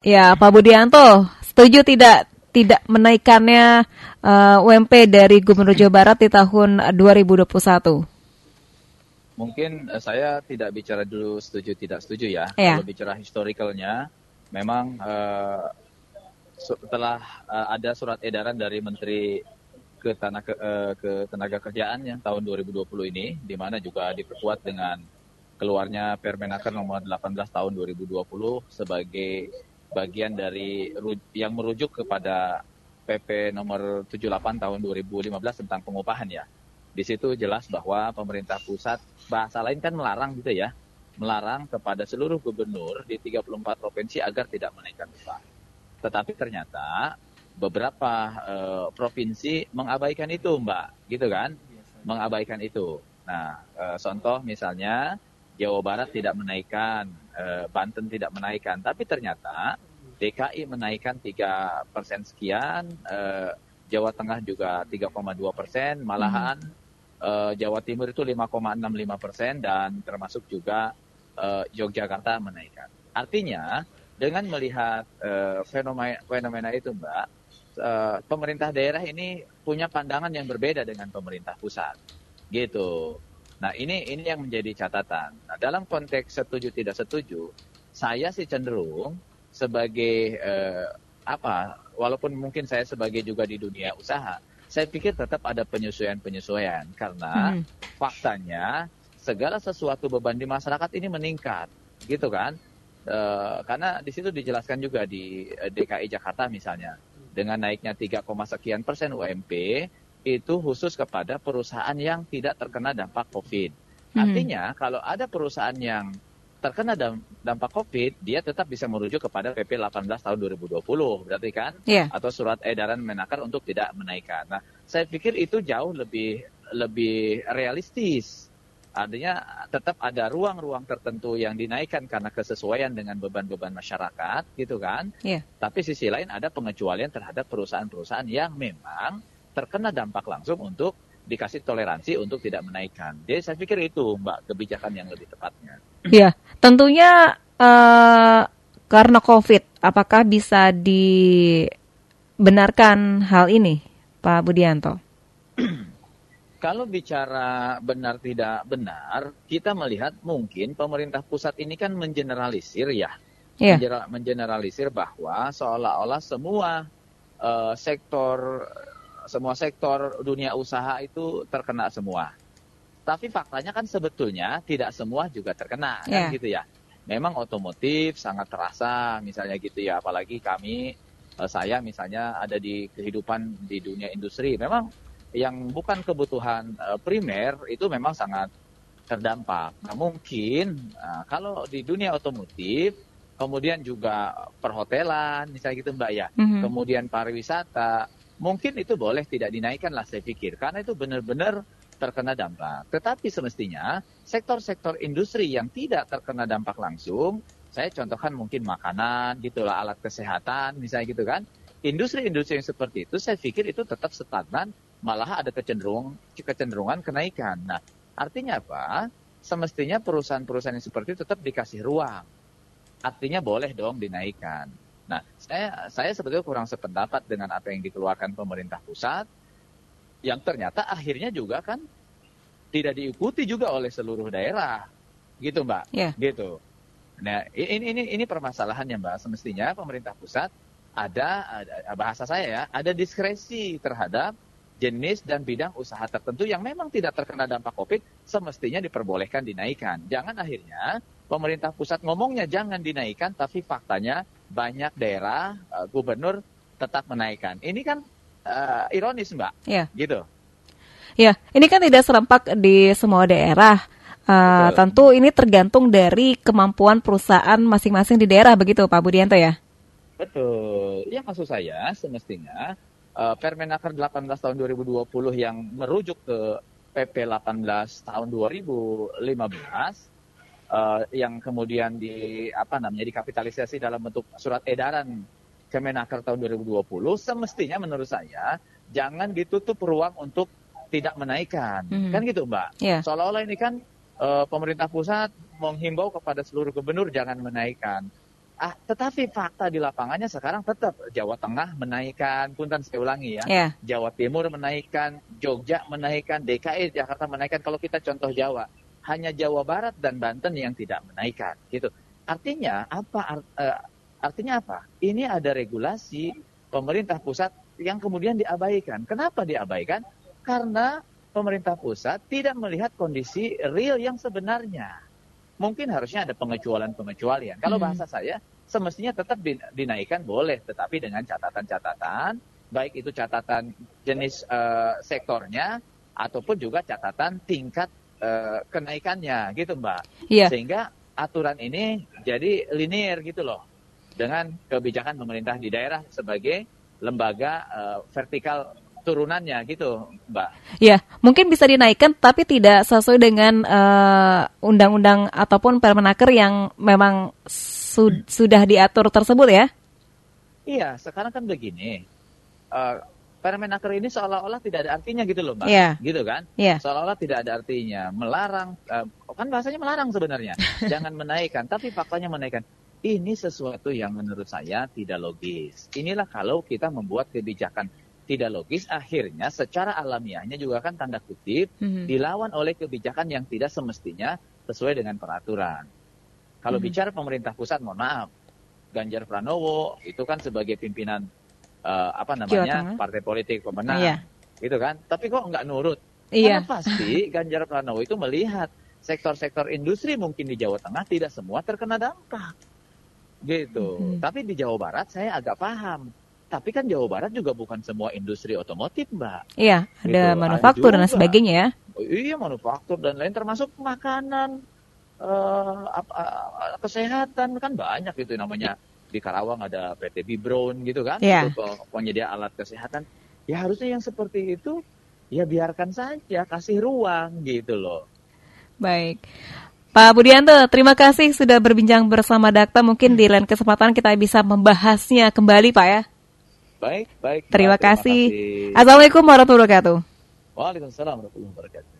Ya, Pak Budianto, setuju tidak tidak menaikkannya uh, UMP dari Gubernur Jawa Barat di tahun 2021? Mungkin uh, saya tidak bicara dulu setuju tidak setuju ya. ya. Kalau bicara historicalnya, memang uh, setelah uh, ada surat edaran dari Menteri ke, tanah, ke, uh, ke tenaga kerjaan yang tahun 2020 ini, di mana juga diperkuat dengan keluarnya Permenaker nomor 18 tahun 2020 sebagai bagian dari yang merujuk kepada PP nomor 78 tahun 2015 tentang pengupahan ya. Di situ jelas bahwa pemerintah pusat bahasa lain kan melarang gitu ya, melarang kepada seluruh gubernur di 34 provinsi agar tidak menaikkan upah. Tetapi ternyata beberapa uh, provinsi mengabaikan itu, Mbak, gitu kan? Mengabaikan itu. Nah, uh, contoh misalnya Jawa Barat tidak menaikkan, uh, Banten tidak menaikkan, tapi ternyata DKI menaikkan 3 persen sekian, uh, Jawa Tengah juga 3,2 persen, malahan hmm. uh, Jawa Timur itu 5,65 persen dan termasuk juga Yogyakarta menaikkan. Artinya dengan melihat fenomena, fenomena itu, Mbak, pemerintah daerah ini punya pandangan yang berbeda dengan pemerintah pusat, gitu. Nah ini ini yang menjadi catatan. Nah, dalam konteks setuju tidak setuju, saya sih cenderung sebagai uh, apa walaupun mungkin saya sebagai juga di dunia usaha saya pikir tetap ada penyesuaian-penyesuaian karena hmm. faktanya segala sesuatu beban di masyarakat ini meningkat gitu kan e, karena di situ dijelaskan juga di eh, DKI Jakarta misalnya dengan naiknya 3, sekian persen UMP itu khusus kepada perusahaan yang tidak terkena dampak COVID. Hmm. Artinya kalau ada perusahaan yang terkena dampak COVID, dia tetap bisa merujuk kepada PP 18 tahun 2020, berarti kan? Yeah. Atau surat edaran Menaker untuk tidak menaikkan. Nah, saya pikir itu jauh lebih lebih realistis. Artinya tetap ada ruang-ruang tertentu yang dinaikkan karena kesesuaian dengan beban-beban masyarakat, gitu kan? Yeah. Tapi sisi lain ada pengecualian terhadap perusahaan-perusahaan yang memang terkena dampak langsung untuk dikasih toleransi untuk tidak menaikkan. Jadi saya pikir itu Mbak kebijakan yang lebih tepatnya. Iya, tentunya uh, karena COVID, apakah bisa dibenarkan hal ini, Pak Budianto? Kalau bicara benar tidak benar, kita melihat mungkin pemerintah pusat ini kan mengeneralisir ya, yeah. mengeneralisir bahwa seolah-olah semua uh, sektor semua sektor dunia usaha itu terkena semua. Tapi faktanya kan sebetulnya tidak semua juga terkena yeah. kan ya. gitu ya. Memang otomotif sangat terasa misalnya gitu ya, apalagi kami eh, saya misalnya ada di kehidupan di dunia industri. Memang yang bukan kebutuhan uh, primer itu memang sangat terdampak. Nah, mungkin uh, kalau di dunia otomotif kemudian juga perhotelan misalnya gitu Mbak ya. Mm -hmm. Kemudian pariwisata mungkin itu boleh tidak dinaikkan lah saya pikir karena itu benar-benar terkena dampak. Tetapi semestinya sektor-sektor industri yang tidak terkena dampak langsung, saya contohkan mungkin makanan, gitulah alat kesehatan, misalnya gitu kan. Industri-industri yang seperti itu, saya pikir itu tetap stagnan, malah ada kecenderungan, kecenderungan kenaikan. Nah, artinya apa? Semestinya perusahaan-perusahaan yang seperti itu tetap dikasih ruang. Artinya boleh dong dinaikkan. Nah, saya saya sebetulnya kurang sependapat dengan apa yang dikeluarkan pemerintah pusat yang ternyata akhirnya juga kan tidak diikuti juga oleh seluruh daerah, gitu mbak, yeah. gitu. Nah ini ini ini permasalahannya mbak. Semestinya pemerintah pusat ada, ada bahasa saya ya, ada diskresi terhadap jenis dan bidang usaha tertentu yang memang tidak terkena dampak COVID semestinya diperbolehkan dinaikkan. Jangan akhirnya pemerintah pusat ngomongnya jangan dinaikkan, tapi faktanya banyak daerah uh, gubernur tetap menaikkan. Ini kan uh, ironis mbak. Ya. Gitu. Ya, ini kan tidak serempak di semua daerah. Uh, tentu ini tergantung dari kemampuan perusahaan masing-masing di daerah, begitu Pak Budianto ya? Betul. Ya maksud saya semestinya uh, Permenaker 18 tahun 2020 yang merujuk ke PP 18 tahun 2015 uh, yang kemudian di apa namanya dikapitalisasi dalam bentuk surat edaran Kemenaker tahun 2020 semestinya menurut saya jangan ditutup ruang untuk tidak menaikkan. Mm. Kan gitu, Mbak. Yeah. Seolah-olah ini kan uh, pemerintah pusat menghimbau kepada seluruh gubernur jangan menaikkan. Ah, tetapi fakta di lapangannya sekarang tetap Jawa Tengah menaikkan, punten saya ulangi ya, Ya. Jawa Timur menaikkan, Jogja menaikkan, DKI Jakarta menaikkan. Kalau kita contoh Jawa, hanya Jawa Barat dan Banten yang tidak menaikkan, gitu. Artinya apa? Art- eh, artinya apa? Ini ada regulasi pemerintah pusat yang kemudian diabaikan. Kenapa diabaikan? Karena pemerintah pusat tidak melihat kondisi real yang sebenarnya. Mungkin harusnya ada pengecualian-pengecualian. Kalau Hmm. bahasa saya, semestinya tetap din- dinaikkan boleh, tetapi dengan catatan-catatan, baik itu catatan jenis eh, sektornya ataupun juga catatan tingkat eh, kenaikannya, gitu Mbak. Iya. Sehingga aturan ini jadi linear gitu loh dengan kebijakan pemerintah di daerah sebagai lembaga eh, vertikal turunannya gitu, Mbak. Ya, mungkin bisa dinaikkan tapi tidak sesuai dengan eh, undang-undang ataupun permenaker yang memang su- sudah diatur tersebut ya. Iya, sekarang kan begini. eh, Permenaker ini seolah-olah tidak ada artinya gitu loh, Mbak. Iya. Gitu kan? Iya. Seolah-olah tidak ada artinya. Melarang, eh, kan bahasanya melarang sebenarnya. Jangan menaikkan, tapi faktanya menaikkan. Ini sesuatu yang menurut saya tidak logis. Inilah kalau kita membuat kebijakan tidak logis, akhirnya secara alamiahnya juga kan tanda kutip Mhm. dilawan oleh kebijakan yang tidak semestinya sesuai dengan peraturan. Kalau Mhm. bicara pemerintah pusat, mohon maaf, Ganjar Pranowo itu kan sebagai pimpinan eh, apa namanya partai politik pemenang, Iya. gitu kan? Tapi kok nggak nurut? Iya. Karena pasti Ganjar Pranowo itu melihat sektor-sektor industri mungkin di Jawa Tengah tidak semua terkena dampak, gitu. Mhm. Tapi di Jawa Barat saya agak paham. Tapi kan Jawa Barat juga bukan semua industri otomotif, Mbak. Iya, ada Gitu, manufaktur ada dan sebagainya ya. Oh, iya manufaktur dan lain termasuk makanan eh, apa- eh, kesehatan kan banyak itu namanya di Karawang ada PT Bibron gitu kan Iya. itu pe- penyedia alat kesehatan ya harusnya yang seperti itu ya biarkan saja kasih ruang gitu loh Baik. Pak Budianto, terima kasih sudah berbincang bersama Dakta. Mungkin di lain kesempatan kita bisa membahasnya kembali, Pak ya. baik baik Terima Mbak, kasih. kasih. Assalamualaikum warahmatullahi wabarakatuh. Waalaikumsalam warahmatullahi wabarakatuh